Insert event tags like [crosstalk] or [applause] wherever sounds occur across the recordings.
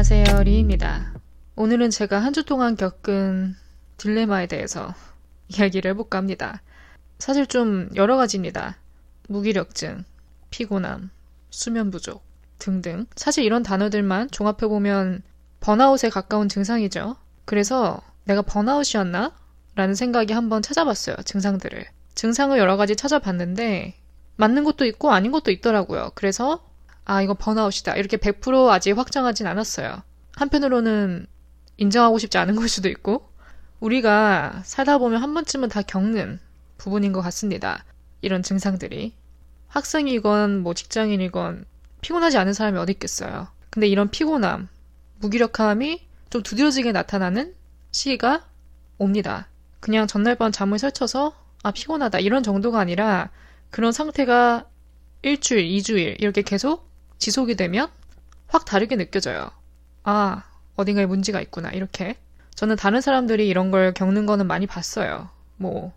안녕하세요, 리입니다. 오늘은 제가 한 주 동안 겪은 딜레마에 대해서 이야기를 해볼까 합니다. 사실 좀 여러 가지입니다. 무기력증, 피곤함, 수면 부족 등등. 사실 이런 단어들만 종합해보면 번아웃에 가까운 증상이죠. 그래서 내가 번아웃이었나? 라는 생각이 한번 찾아봤어요, 증상들을. 증상을 여러 가지 찾아봤는데, 맞는 것도 있고 아닌 것도 있더라고요. 그래서 아, 이거 번아웃이다. 이렇게 100% 아직 확정하진 않았어요. 한편으로는 인정하고 싶지 않은 걸 수도 있고, 우리가 살다 보면 한 번쯤은 다 겪는 부분인 것 같습니다. 이런 증상들이. 학생이건 뭐 직장인이건 피곤하지 않은 사람이 어디 있겠어요. 근데 이런 피곤함, 무기력함이 좀 두드러지게 나타나는 시기가 옵니다. 그냥 전날 밤 잠을 설쳐서 아 피곤하다 이런 정도가 아니라 그런 상태가 일주일, 이주일 이렇게 계속 지속이 되면 확 다르게 느껴져요. 아, 어딘가에 문제가 있구나, 이렇게. 저는 다른 사람들이 이런 걸 겪는 거는 많이 봤어요. 뭐,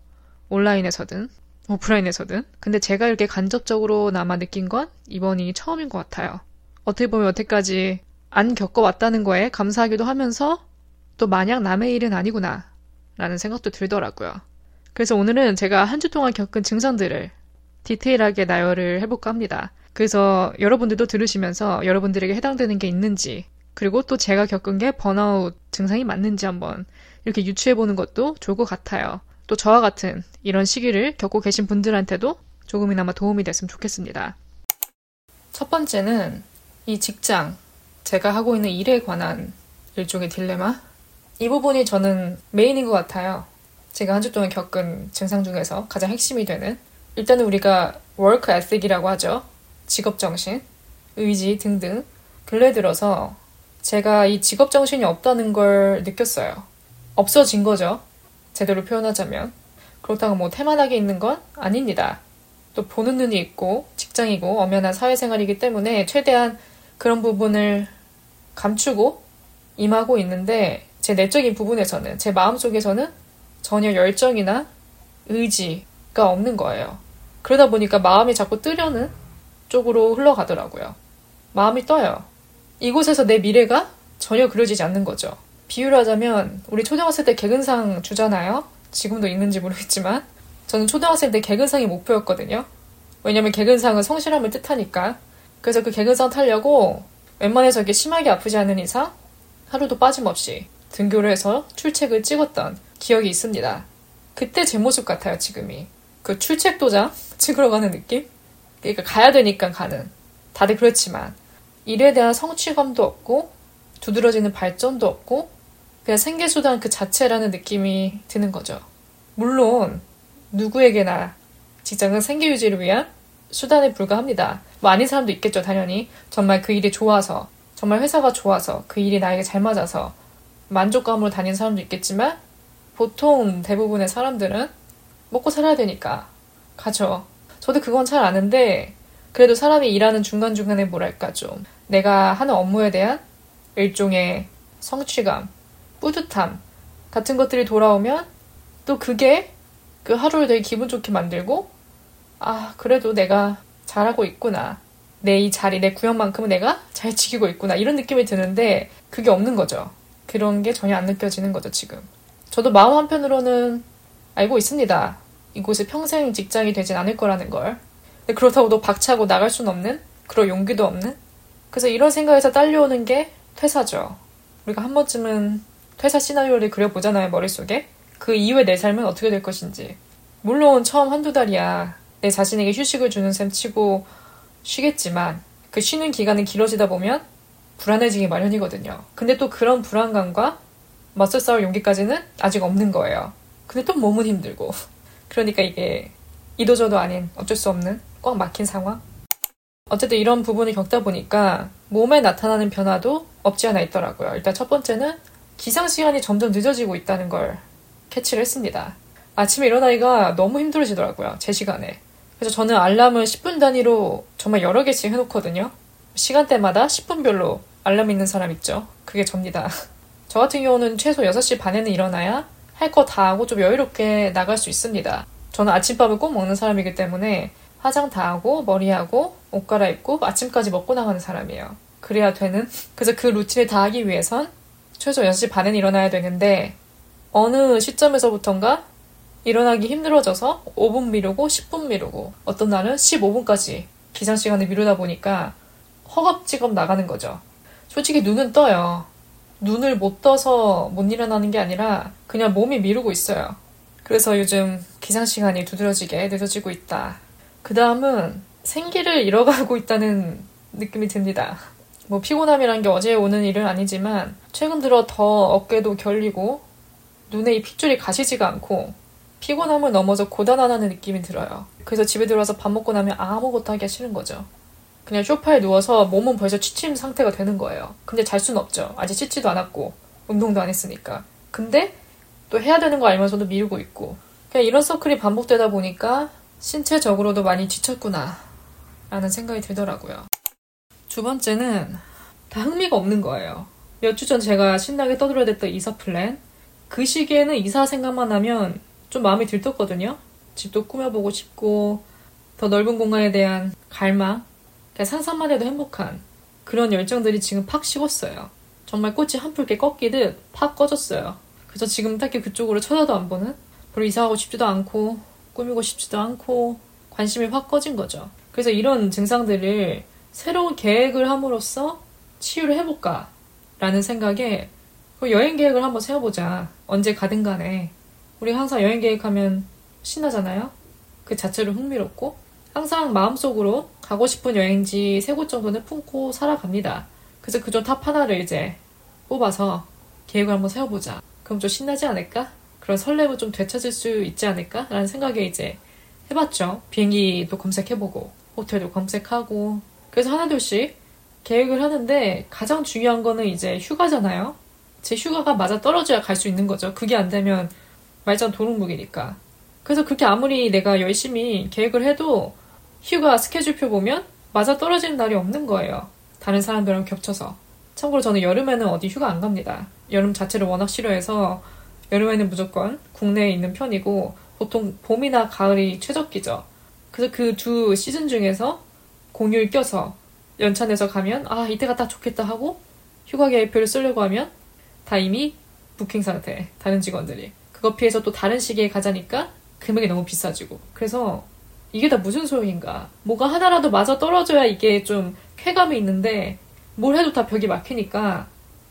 온라인에서든, 오프라인에서든. 근데 제가 이렇게 간접적으로 남아 느낀 건 이번이 처음인 것 같아요. 어떻게 보면 여태까지 안 겪어왔다는 거에 감사하기도 하면서 또 마냥 남의 일은 아니구나, 라는 생각도 들더라고요. 그래서 오늘은 제가 한 주 동안 겪은 증상들을 디테일하게 나열을 해볼까 합니다. 그래서 여러분들도 들으시면서 여러분들에게 해당되는 게 있는지, 그리고 또 제가 겪은 게 번아웃 증상이 맞는지 한번 이렇게 유추해보는 것도 좋을 것 같아요. 또 저와 같은 이런 시기를 겪고 계신 분들한테도 조금이나마 도움이 됐으면 좋겠습니다. 첫 번째는 이 직장, 제가 하고 있는 일에 관한 일종의 딜레마? 이 부분이 저는 메인인 것 같아요. 제가 한 주 동안 겪은 증상 중에서 가장 핵심이 되는 일단은 우리가 work ethic이라고 하죠. 직업정신, 의지 등등 근래 들어서 제가 이 직업정신이 없다는 걸 느꼈어요. 없어진 거죠. 제대로 표현하자면. 그렇다고 뭐 태만하게 있는 건 아닙니다. 또 보는 눈이 있고 직장이고 엄연한 사회생활이기 때문에 최대한 그런 부분을 감추고 임하고 있는데 제 내적인 부분에서는 제 마음속에서는 전혀 열정이나 의지가 없는 거예요. 그러다 보니까 마음이 자꾸 뜨려는 쪽으로 흘러가더라고요. 마음이 떠요. 이곳에서 내 미래가 전혀 그려지지 않는 거죠. 비유를 하자면 우리 초등학생 때 개근상 주잖아요. 지금도 있는지 모르겠지만 저는 초등학생 때 개근상이 목표였거든요. 왜냐면 개근상은 성실함을 뜻하니까. 그래서 그 개근상 타려고 웬만해서 이렇게 심하게 아프지 않은 이상 하루도 빠짐없이 등교를 해서 출첵을 찍었던 기억이 있습니다. 그때 제 모습 같아요, 지금이. 그 출첵 도장 [laughs] 찍으러 가는 느낌? 그러니까 가야 되니까 가는. 다들 그렇지만 일에 대한 성취감도 없고 두드러지는 발전도 없고 그냥 생계수단 그 자체라는 느낌이 드는 거죠. 물론 누구에게나 직장은 생계 유지를 위한 수단에 불과합니다. 뭐 아닌 사람도 있겠죠, 당연히. 정말 그 일이 좋아서, 정말 회사가 좋아서, 그 일이 나에게 잘 맞아서 만족감으로 다니는 사람도 있겠지만 보통 대부분의 사람들은 먹고 살아야 되니까 가죠. 저도 그건 잘 아는데 그래도 사람이 일하는 중간중간에 뭐랄까 좀 내가 하는 업무에 대한 일종의 성취감, 뿌듯함 같은 것들이 돌아오면 또 그게 그 하루를 되게 기분 좋게 만들고 아 그래도 내가 잘하고 있구나. 내 이 자리 내 구역만큼은 내가 잘 지키고 있구나. 이런 느낌이 드는데 그게 없는 거죠. 그런 게 전혀 안 느껴지는 거죠 지금. 저도 마음 한편으로는 알고 있습니다 이곳에 평생 직장이 되진 않을 거라는 걸. 근데 그렇다고 도 박차고 나갈 순 없는 그런 용기도 없는 그래서 이런 생각에서 딸려오는 게 퇴사죠. 우리가 한 번쯤은 퇴사 시나리오를 그려보잖아요, 머릿속에. 그 이후에 내 삶은 어떻게 될 것인지. 물론 처음 한두 달이야 내 자신에게 휴식을 주는 셈 치고 쉬겠지만 그 쉬는 기간이 길어지다 보면 불안해지기 마련이거든요. 근데 또 그런 불안감과 맞서 싸울 용기까지는 아직 없는 거예요. 근데 또 몸은 힘들고 그러니까 이게 이도저도 아닌 어쩔 수 없는 꽉 막힌 상황? 어쨌든 이런 부분을 겪다 보니까 몸에 나타나는 변화도 없지 않아 있더라고요. 일단 첫 번째는 기상 시간이 점점 늦어지고 있다는 걸 캐치를 했습니다. 아침에 일어나기가 너무 힘들어지더라고요. 제 시간에. 그래서 저는 알람을 10분 단위로 정말 여러 개씩 해놓거든요. 시간대마다 10분별로 알람 있는 사람 있죠. 그게 접니다. [laughs] 저 같은 경우는 최소 6시 반에는 일어나야 할 거 다 하고 좀 여유롭게 나갈 수 있습니다. 저는 아침밥을 꼭 먹는 사람이기 때문에 화장 다 하고 머리하고 옷 갈아입고 아침까지 먹고 나가는 사람이에요. 그래야 되는. 그래서 그 루틴을 다 하기 위해선 최소 6시 반엔 일어나야 되는데 어느 시점에서부턴가 일어나기 힘들어져서 5분 미루고 10분 미루고 어떤 날은 15분까지 기상 시간을 미루다 보니까 허겁지겁 나가는 거죠. 솔직히 눈은 떠요. 눈을 못 떠서 못 일어나는 게 아니라 그냥 몸이 미루고 있어요. 그래서 요즘 기상 시간이 두드러지게 늦어지고 있다. 그 다음은 생기를 잃어가고 있다는 느낌이 듭니다. 뭐 피곤함이란 게 어제 오는 일은 아니지만 최근 들어 더 어깨도 결리고 눈에 이 핏줄이 가시지가 않고 피곤함을 넘어서 고단하다는 느낌이 들어요. 그래서 집에 들어와서 밥 먹고 나면 아무것도 하기가 싫은 거죠. 그냥 쇼파에 누워서 몸은 벌써 취침 상태가 되는 거예요. 근데 잘 수는 없죠. 아직 씻지도 않았고 운동도 안 했으니까. 근데 또 해야 되는 거 알면서도 미루고 있고 그냥 이런 서클이 반복되다 보니까 신체적으로도 많이 지쳤구나 라는 생각이 들더라고요. 두 번째는 다 흥미가 없는 거예요. 몇 주 전 제가 신나게 떠들어댔던 이사 플랜 그 시기에는 이사 생각만 하면 좀 마음이 들떴거든요. 집도 꾸며보고 싶고 더 넓은 공간에 대한 갈망 상상만 해도 행복한 그런 열정들이 지금 팍 식었어요. 정말 꽃이 한 풀게 꺾이듯 팍 꺼졌어요. 그래서 지금 딱히 그쪽으로 쳐다도 안 보는 별로 이사하고 싶지도 않고 꾸미고 싶지도 않고 관심이 확 꺼진 거죠. 그래서 이런 증상들을 새로운 계획을 함으로써 치유를 해볼까 라는 생각에 그 여행 계획을 한번 세워보자. 언제 가든 간에. 우리 항상 여행 계획하면 신나잖아요? 그 자체로 흥미롭고 항상 마음속으로 가고 싶은 여행지 세 곳 정도는 품고 살아갑니다. 그래서 그중 top 하나를 이제 뽑아서 계획을 한번 세워보자. 그럼 좀 신나지 않을까? 그런 설렘을 좀 되찾을 수 있지 않을까? 라는 생각에 이제 해봤죠. 비행기도 검색해보고, 호텔도 검색하고. 그래서 하나둘씩 계획을 하는데 가장 중요한 거는 이제 휴가잖아요. 제 휴가가 맞아 떨어져야 갈 수 있는 거죠. 그게 안 되면 말짱 도루묵이니까. 그래서 그렇게 아무리 내가 열심히 계획을 해도 휴가 스케줄표 보면 맞아 떨어지는 날이 없는 거예요. 다른 사람들랑 겹쳐서. 참고로 저는 여름에는 어디 휴가 안 갑니다. 여름 자체를 워낙 싫어해서 여름에는 무조건 국내에 있는 편이고 보통 봄이나 가을이 최적기죠. 그래서 그 두 시즌 중에서 공휴일 껴서 연차 내서 가면 아 이때가 딱 좋겠다 하고 휴가 계획표를 쓰려고 하면 다 이미 부킹 상태 다른 직원들이 그거 피해서 또 다른 시기에 가자니까 금액이 너무 비싸지고 그래서 이게 다 무슨 소용인가? 뭐가 하나라도 맞아 떨어져야 이게 좀 쾌감이 있는데 뭘 해도 다 벽이 막히니까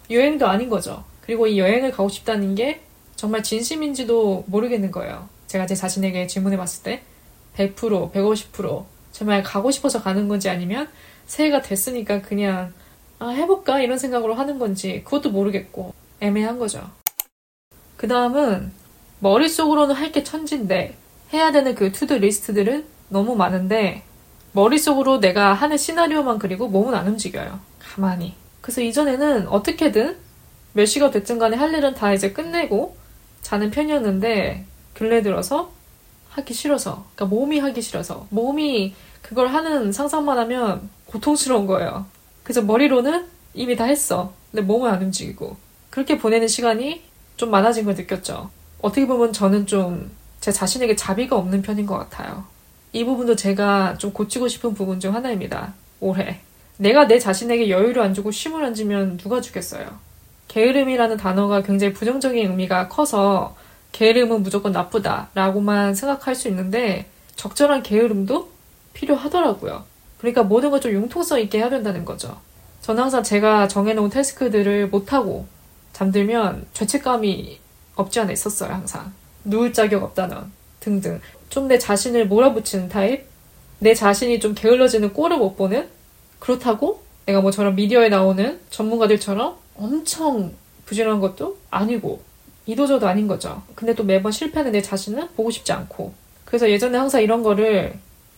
여행도 아닌 거죠. 그리고 이 여행을 가고 싶다는 게 정말 진심인지도 모르겠는 거예요. 제가 제 자신에게 질문해 봤을 때 100%, 150% 정말 가고 싶어서 가는 건지 아니면 새해가 됐으니까 그냥 아 해볼까? 이런 생각으로 하는 건지 그것도 모르겠고 애매한 거죠. 그 다음은 머릿속으로는 할 게 천진데 해야 되는 그 to-do list들은 너무 많은데 머릿속으로 내가 하는 시나리오만 그리고 몸은 안 움직여요. 가만히. 그래서 이전에는 어떻게든 몇 시가 됐든 간에 할 일은 다 이제 끝내고 자는 편이었는데 근래 들어서 하기 싫어서 그러니까 몸이 하기 싫어서 몸이 그걸 하는 상상만 하면 고통스러운 거예요. 그래서 머리로는 이미 다 했어. 근데 몸은 안 움직이고 그렇게 보내는 시간이 좀 많아진 걸 느꼈죠. 어떻게 보면 저는 좀 제 자신에게 자비가 없는 편인 것 같아요. 이 부분도 제가 좀 고치고 싶은 부분 중 하나입니다. 올해. 내가 내 자신에게 여유를 안 주고 쉼을 안 주면 누가 주겠어요. 게으름이라는 단어가 굉장히 부정적인 의미가 커서 게으름은 무조건 나쁘다 라고만 생각할 수 있는데 적절한 게으름도 필요하더라고요. 그러니까 모든 걸 좀 융통성 있게 해야 된다는 거죠. 저는 항상 제가 정해놓은 태스크들을 못하고 잠들면 죄책감이 없지 않아 있었어요, 항상. 누울 자격 없다는 등등. 좀 내 자신을 몰아붙이는 타입? 내 자신이 좀 게을러지는 꼴을 못 보는? 그렇다고 내가 뭐 저런 미디어에 나오는 전문가들처럼 엄청 부지런한 것도 아니고 이도저도 아닌 거죠. 근데 또 매번 실패하는 내 자신은 보고 싶지 않고. 그래서 예전에 항상 이런 거를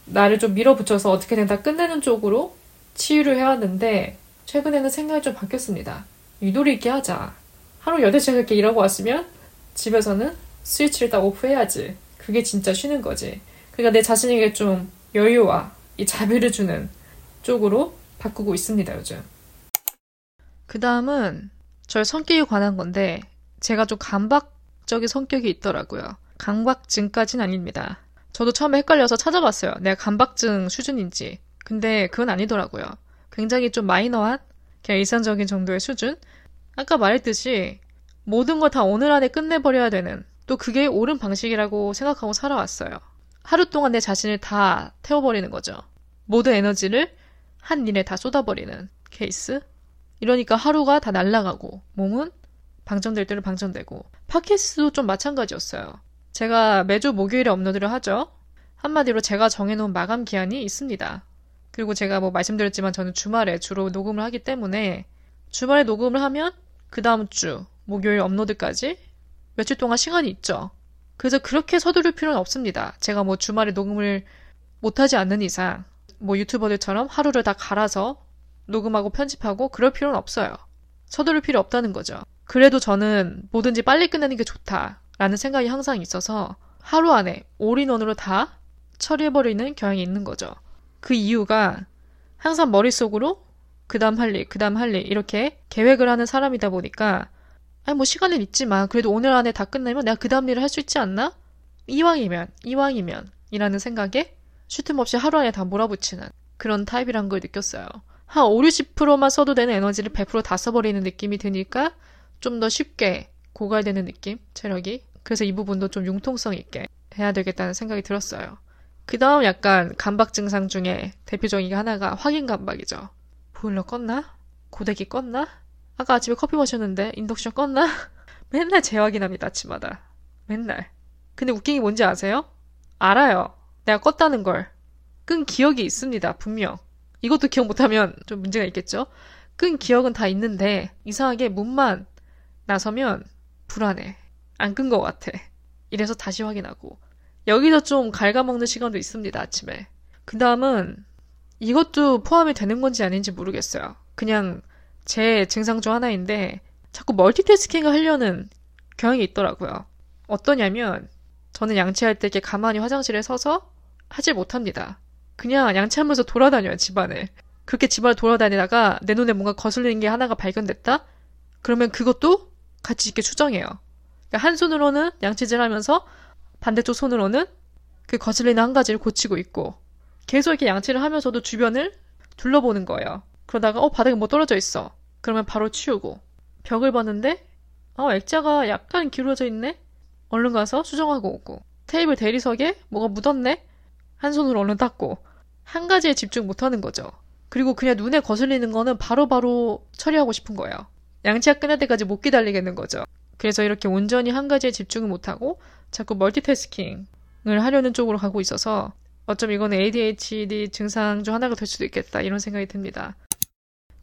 나를 좀 밀어붙여서 어떻게든 다 끝내는 쪽으로 치유를 해왔는데 최근에는 생각이 좀 바뀌었습니다. 유도리 있게 하자. 하루 8시간 이렇게 일하고 왔으면 집에서는 스위치를 딱 오프해야지. 그게 진짜 쉬는 거지. 그러니까 내 자신에게 좀 여유와 이 자비를 주는 쪽으로 바꾸고 있습니다, 요즘. 그 다음은 저의 성격에 관한 건데 제가 좀 감박적인 성격이 있더라고요. 강박증까진 아닙니다. 저도 처음에 헷갈려서 찾아봤어요. 내가 감박증 수준인지. 근데 그건 아니더라고요. 굉장히 좀 마이너한 그냥 일상적인 정도의 수준? 아까 말했듯이 모든 걸 다 오늘 안에 끝내버려야 되는 또 그게 옳은 방식이라고 생각하고 살아왔어요. 하루 동안 내 자신을 다 태워버리는 거죠. 모든 에너지를 한 일에 다 쏟아버리는 케이스? 이러니까 하루가 다 날아가고 몸은 방전될 대로 방전되고 팟캐스트도 좀 마찬가지였어요. 제가 매주 목요일에 업로드를 하죠. 한마디로 제가 정해놓은 마감 기한이 있습니다. 그리고 제가 뭐 말씀드렸지만 저는 주말에 주로 녹음을 하기 때문에 주말에 녹음을 하면 그 다음 주 목요일 업로드까지 며칠 동안 시간이 있죠. 그래서 그렇게 서두를 필요는 없습니다. 제가 뭐 주말에 녹음을 못하지 않는 이상 뭐 유튜버들처럼 하루를 다 갈아서 녹음하고 편집하고 그럴 필요는 없어요. 서두를 필요 없다는 거죠. 그래도 저는 뭐든지 빨리 끝내는 게 좋다라는 생각이 항상 있어서 하루 안에 올인원으로 다 처리해버리는 경향이 있는 거죠. 그 이유가 항상 머릿속으로 그 다음 할 일, 그 다음 할 일, 이렇게 계획을 하는 사람이다 보니까, 아니, 뭐 시간은 있지만, 그래도 오늘 안에 다 끝내면 내가 그 다음 일을 할 수 있지 않나? 이왕이면, 이왕이면, 이라는 생각에 쉴틈없이 하루 안에 다 몰아붙이는 그런 타입이란 걸 느꼈어요. 한 5, 60%만 써도 되는 에너지를 100%다 써버리는 느낌이 드니까 좀 더 쉽게 고갈되는 느낌, 체력이. 그래서 이 부분도 좀 융통성 있게 해야 되겠다는 생각이 들었어요. 그 다음 약간 감박 증상 중에 대표적인 게 하나가 확인 감박이죠. 보일러 껐나? 고데기 껐나? 아까 아침에 커피 마셨는데 인덕션 껐나? [laughs] 맨날 재확인합니다, 아침마다. 맨날. 근데 웃긴 게 뭔지 아세요? 알아요. 내가 껐다는 걸. 끈 기억이 있습니다, 분명. 이것도 기억 못하면 좀 문제가 있겠죠? 끈 기억은 다 있는데, 이상하게 문만 나서면 불안해. 안 끈 것 같아. 이래서 다시 확인하고. 여기서 좀 갉아먹는 시간도 있습니다, 아침에. 그 다음은 이것도 포함이 되는 건지 아닌지 모르겠어요. 그냥 제 증상 중 하나인데 자꾸 멀티태스킹을 하려는 경향이 있더라고요. 어떠냐면 저는 양치할 때 이렇게 가만히 화장실에 서서 하질 못합니다. 그냥 양치하면서 돌아다녀요, 집안을. 그렇게 집안을 돌아다니다가 내 눈에 뭔가 거슬리는 게 하나가 발견됐다? 그러면 그것도 같이 이렇게 수정해요. 그러니까 한 손으로는 양치질 하면서 반대쪽 손으로는 그 거슬리는 한 가지를 고치고 있고 계속 이렇게 양치를 하면서도 주변을 둘러보는 거예요. 그러다가 어 바닥에 뭐 떨어져 있어. 그러면 바로 치우고 벽을 봤는데 어 액자가 약간 기울어져 있네. 얼른 가서 수정하고 오고 테이블 대리석에 뭐가 묻었네. 한 손으로 얼른 닦고 한 가지에 집중 못하는 거죠. 그리고 그냥 눈에 거슬리는 거는 바로바로 바로 처리하고 싶은 거예요. 양치가 끝날 때까지 못 기다리겠는 거죠. 그래서 이렇게 온전히 한 가지에 집중을 못하고 자꾸 멀티태스킹을 하려는 쪽으로 가고 있어서 어쩜 이건 ADHD 증상 중 하나가 될 수도 있겠다 이런 생각이 듭니다.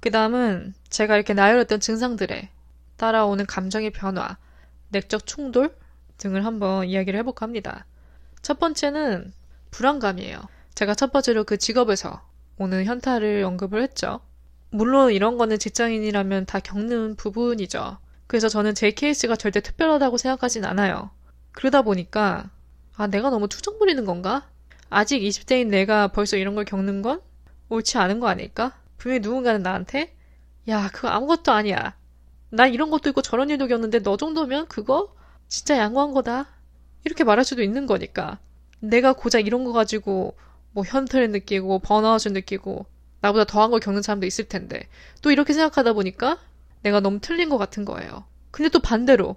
그 다음은 제가 이렇게 나열했던 증상들에 따라오는 감정의 변화, 내적 충돌 등을 한번 이야기를 해볼까 합니다. 첫 번째는 불안감이에요. 제가 첫 번째로 그 직업에서 오는 현타를 언급을 했죠. 물론 이런 거는 직장인이라면 다 겪는 부분이죠. 그래서 저는 제 케이스가 절대 특별하다고 생각하진 않아요. 그러다 보니까, 아, 내가 너무 투정 부리는 건가? 아직 20대인 내가 벌써 이런 걸 겪는 건 옳지 않은 거 아닐까? 분명히 누군가는 나한테 야 그거 아무것도 아니야. 나 이런 것도 있고 저런 일도 겪는데 너 정도면 그거 진짜 양호한 거다. 이렇게 말할 수도 있는 거니까. 내가 고작 이런 거 가지고 뭐 현타를 느끼고 번아웃을 느끼고 나보다 더한 걸 겪는 사람도 있을 텐데 또 이렇게 생각하다 보니까 내가 너무 틀린 것 같은 거예요. 근데 또 반대로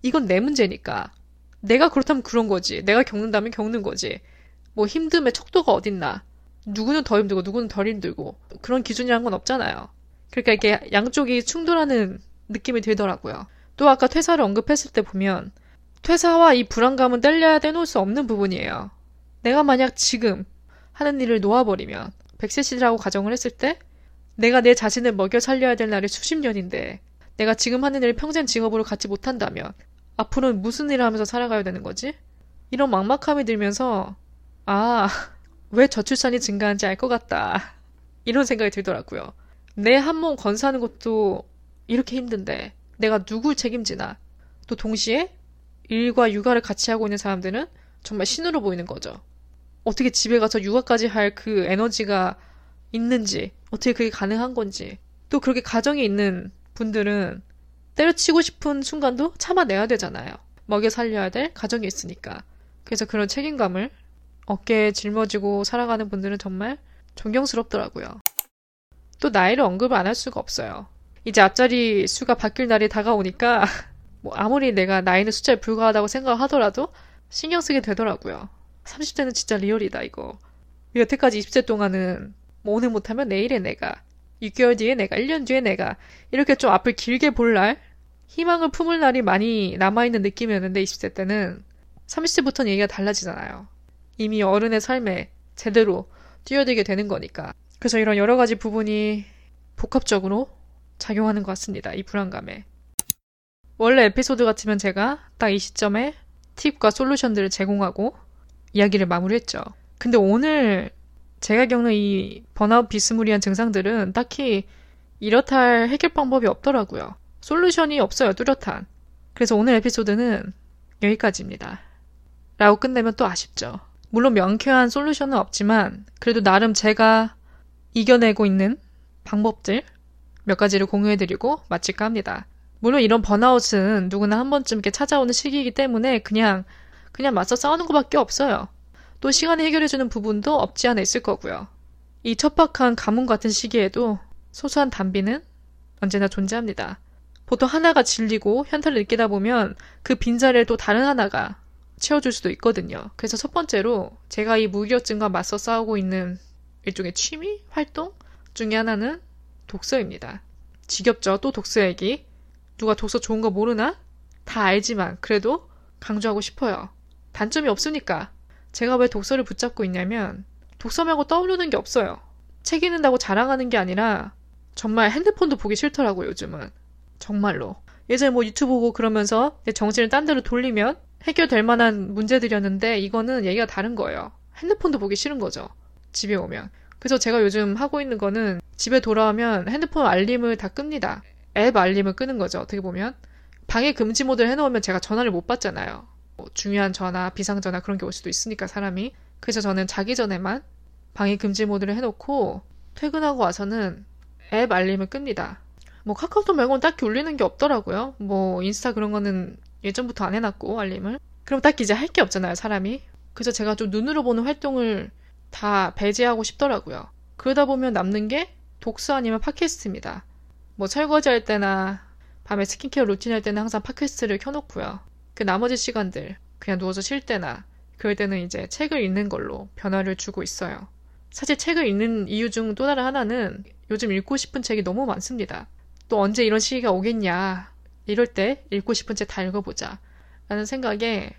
이건 내 문제니까 내가 그렇다면 그런 거지. 내가 겪는다면 겪는 거지. 뭐 힘듦의 척도가 어딨나. 누구는 더 힘들고 누구는 덜 힘들고 그런 기준이란 건 없잖아요. 그러니까 이게 양쪽이 충돌하는 느낌이 들더라고요. 또 아까 퇴사를 언급했을 때 보면 퇴사와 이 불안감은 뗄려야 떼놓을 수 없는 부분이에요. 내가 만약 지금 하는 일을 놓아버리면 백세 시라고 가정을 했을 때 내가 내 자신을 먹여 살려야 될 날이 수십 년인데 내가 지금 하는 일을 평생 직업으로 갖지 못한다면 앞으로는 무슨 일을 하면서 살아가야 되는 거지? 이런 막막함이 들면서 아, 왜 저출산이 증가한지 알 것 같다. 이런 생각이 들더라고요. 내 한 몸 건사하는 것도 이렇게 힘든데 내가 누굴 책임지나. 또 동시에 일과 육아를 같이 하고 있는 사람들은 정말 신으로 보이는 거죠. 어떻게 집에 가서 육아까지 할 그 에너지가 있는지, 어떻게 그게 가능한 건지. 또 그렇게 가정에 있는 분들은 때려치고 싶은 순간도 참아내야 되잖아요. 먹여 살려야 될 가정이 있으니까. 그래서 그런 책임감을 어깨에 짊어지고 살아가는 분들은 정말 존경스럽더라고요. 또 나이를 언급을 안할 수가 없어요. 이제 앞자리 수가 바뀔 날이 다가오니까 [laughs] 뭐 아무리 내가 나이는 숫자에 불과하다고 생각하더라도 신경 쓰게 되더라고요. 30대는 진짜 리얼이다 이거. 여태까지 20대 동안은 뭐 오늘 못하면 내일의 내가 6개월 뒤에 내가 1년 뒤에 내가 이렇게 좀 앞을 길게 볼 날 희망을 품을 날이 많이 남아있는 느낌이었는데 20대 때는 30대부터는 얘기가 달라지잖아요. 이미 어른의 삶에 제대로 뛰어들게 되는 거니까. 그래서 이런 여러 가지 부분이 복합적으로 작용하는 것 같습니다. 이 불안감에. 원래 에피소드 같으면 제가 딱 이 시점에 팁과 솔루션들을 제공하고 이야기를 마무리했죠. 근데 오늘 제가 겪는 이 번아웃 비스무리한 증상들은 딱히 이렇다 할 해결 방법이 없더라고요. 솔루션이 없어요, 뚜렷한. 그래서 오늘 에피소드는 여기까지입니다. 라고 끝내면 또 아쉽죠. 물론 명쾌한 솔루션은 없지만 그래도 나름 제가 이겨내고 있는 방법들 몇 가지를 공유해드리고 마칠까 합니다. 물론 이런 번아웃은 누구나 한 번쯤 이렇게 찾아오는 시기이기 때문에 그냥 그냥 맞서 싸우는 것밖에 없어요. 또 시간이 해결해주는 부분도 없지 않아 있을 거고요. 이 척박한 가뭄 같은 시기에도 소소한 단비는 언제나 존재합니다. 보통 하나가 질리고 현타를 느끼다 보면 그 빈자리를 또 다른 하나가 채워줄 수도 있거든요. 그래서 첫 번째로 제가 이 무기력증과 맞서 싸우고 있는 일종의 취미? 활동 중에 하나는 독서입니다. 지겹죠? 또 독서 얘기. 누가 독서 좋은 거 모르나? 다 알지만 그래도 강조하고 싶어요. 단점이 없으니까. 제가 왜 독서를 붙잡고 있냐면 독서 말고 떠오르는 게 없어요. 책 읽는다고 자랑하는 게 아니라 정말 핸드폰도 보기 싫더라고요, 요즘은. 정말로. 예전에 뭐 유튜브 보고 그러면서 내 정신을 딴 데로 돌리면 해결될 만한 문제들이었는데 이거는 얘기가 다른 거예요. 핸드폰도 보기 싫은 거죠. 집에 오면. 그래서 제가 요즘 하고 있는 거는 집에 돌아오면 핸드폰 알림을 다 끕니다. 앱 알림을 끄는 거죠. 어떻게 보면. 방해 금지 모드를 해놓으면 제가 전화를 못 받잖아요. 뭐 중요한 전화, 비상전화 그런 게 올 수도 있으니까 사람이. 그래서 저는 자기 전에만 방해 금지 모드를 해놓고 퇴근하고 와서는 앱 알림을 끕니다. 뭐 카카오톡 말고는 딱히 울리는 게 없더라고요. 뭐 인스타 그런 거는 예전부터 안 해놨고 알림을. 그럼 딱히 이제 할 게 없잖아요, 사람이. 그래서 제가 좀 눈으로 보는 활동을 다 배제하고 싶더라고요. 그러다 보면 남는 게 독서 아니면 팟캐스트입니다. 뭐 설거지 할 때나 밤에 skincare routine 할 때는 항상 팟캐스트를 켜놓고요. 그 나머지 시간들 그냥 누워서 쉴 때나 그럴 때는 이제 책을 읽는 걸로 변화를 주고 있어요. 사실 책을 읽는 이유 중 또 다른 하나는 요즘 읽고 싶은 책이 너무 많습니다. 또 언제 이런 시기가 오겠냐. 이럴 때 읽고 싶은 책 다 읽어보자. 라는 생각에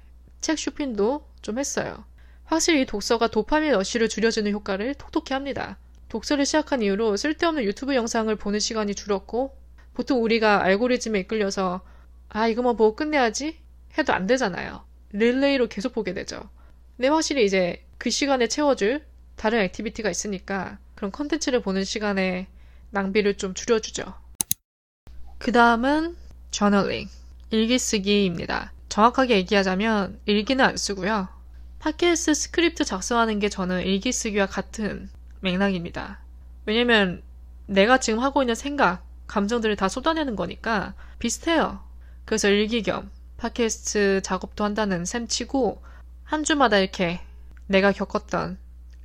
책 쇼핑도 좀 했어요. 확실히 독서가 도파민 rush를 줄여주는 효과를 톡톡히 합니다. 독서를 시작한 이후로 쓸데없는 유튜브 영상을 보는 시간이 줄었고, 보통 우리가 알고리즘에 이끌려서, 아, 이거만 보고 끝내야지? 해도 안 되잖아요. 릴레이로 계속 보게 되죠. 근데 확실히 이제 그 시간에 채워줄 다른 activity가 있으니까 그런 컨텐츠를 보는 시간에 낭비를 좀 줄여주죠. 그 다음은 journaling, 일기 쓰기입니다. 정확하게 얘기하자면 일기는 안 쓰고요. 팟캐스트 스크립트 작성하는 게 저는 일기 쓰기와 같은 맥락입니다. 왜냐면 내가 지금 하고 있는 생각, 감정들을 다 쏟아내는 거니까 비슷해요. 그래서 일기 겸 팟캐스트 작업도 한다는 셈 치고 한 주마다 이렇게 내가 겪었던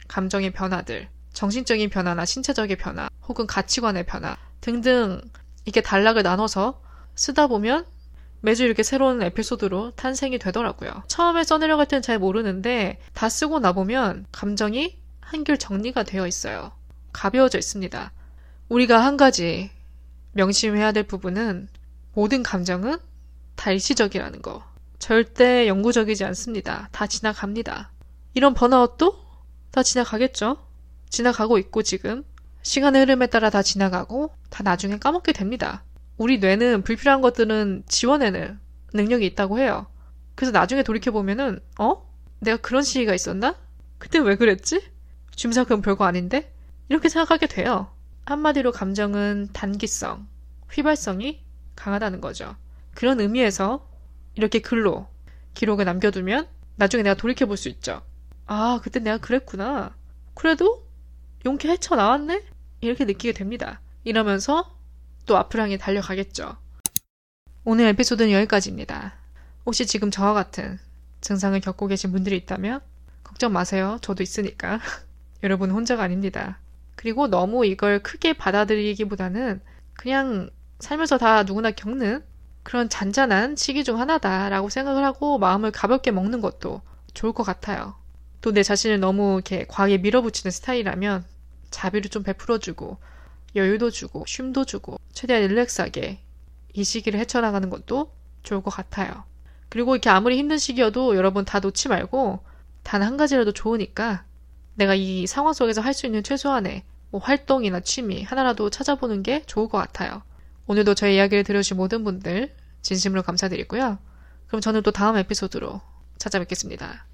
감정의 변화들, 정신적인 변화나 신체적인 변화, 혹은 가치관의 변화 등등 이렇게 단락을 나눠서 쓰다 보면 매주 이렇게 새로운 에피소드로 탄생이 되더라고요. 처음에 써내려갈 때는 잘 모르는데 다 쓰고 나보면 감정이 한결 정리가 되어 있어요. 가벼워져 있습니다. 우리가 한 가지 명심해야 될 부분은 모든 감정은 다 일시적이라는 거. 절대 영구적이지 않습니다. 다 지나갑니다. 이런 번아웃도 다 지나가겠죠? 지나가고 있고 지금 시간의 흐름에 따라 다 지나가고 다 나중에 까먹게 됩니다. 우리 뇌는 불필요한 것들은 지워내는 능력이 있다고 해요. 그래서 나중에 돌이켜보면은, 어? 내가 그런 시기가 있었나? 그때 왜 그랬지? 줌사 그건 별거 아닌데? 이렇게 생각하게 돼요. 한마디로 감정은 단기성, 휘발성이 강하다는 거죠. 그런 의미에서 이렇게 글로 기록을 남겨두면 나중에 내가 돌이켜볼 수 있죠. 아, 그때 내가 그랬구나. 그래도 용케 헤쳐나왔네? 이렇게 느끼게 됩니다. 이러면서 또 앞을 향해 달려가겠죠. 오늘 에피소드는 여기까지입니다. 혹시 지금 저와 같은 증상을 겪고 계신 분들이 있다면 걱정 마세요. 저도 있으니까. [laughs] 여러분 혼자가 아닙니다. 그리고 너무 이걸 크게 받아들이기보다는 그냥 살면서 다 누구나 겪는 그런 잔잔한 시기 중 하나다라고 생각을 하고 마음을 가볍게 먹는 것도 좋을 것 같아요. 또 내 자신을 너무 이렇게 과하게 밀어붙이는 스타일이라면 자비를 좀 베풀어주고 여유도 주고 쉼도 주고 최대한 릴렉스하게 이 시기를 헤쳐나가는 것도 좋을 것 같아요. 그리고 이렇게 아무리 힘든 시기여도 여러분 다 놓지 말고 단 한 가지라도 좋으니까 내가 이 상황 속에서 할 수 있는 최소한의 뭐 활동이나 취미 하나라도 찾아보는 게 좋을 것 같아요. 오늘도 저의 이야기를 들으신 모든 분들 진심으로 감사드리고요. 그럼 저는 또 다음 에피소드로 찾아뵙겠습니다.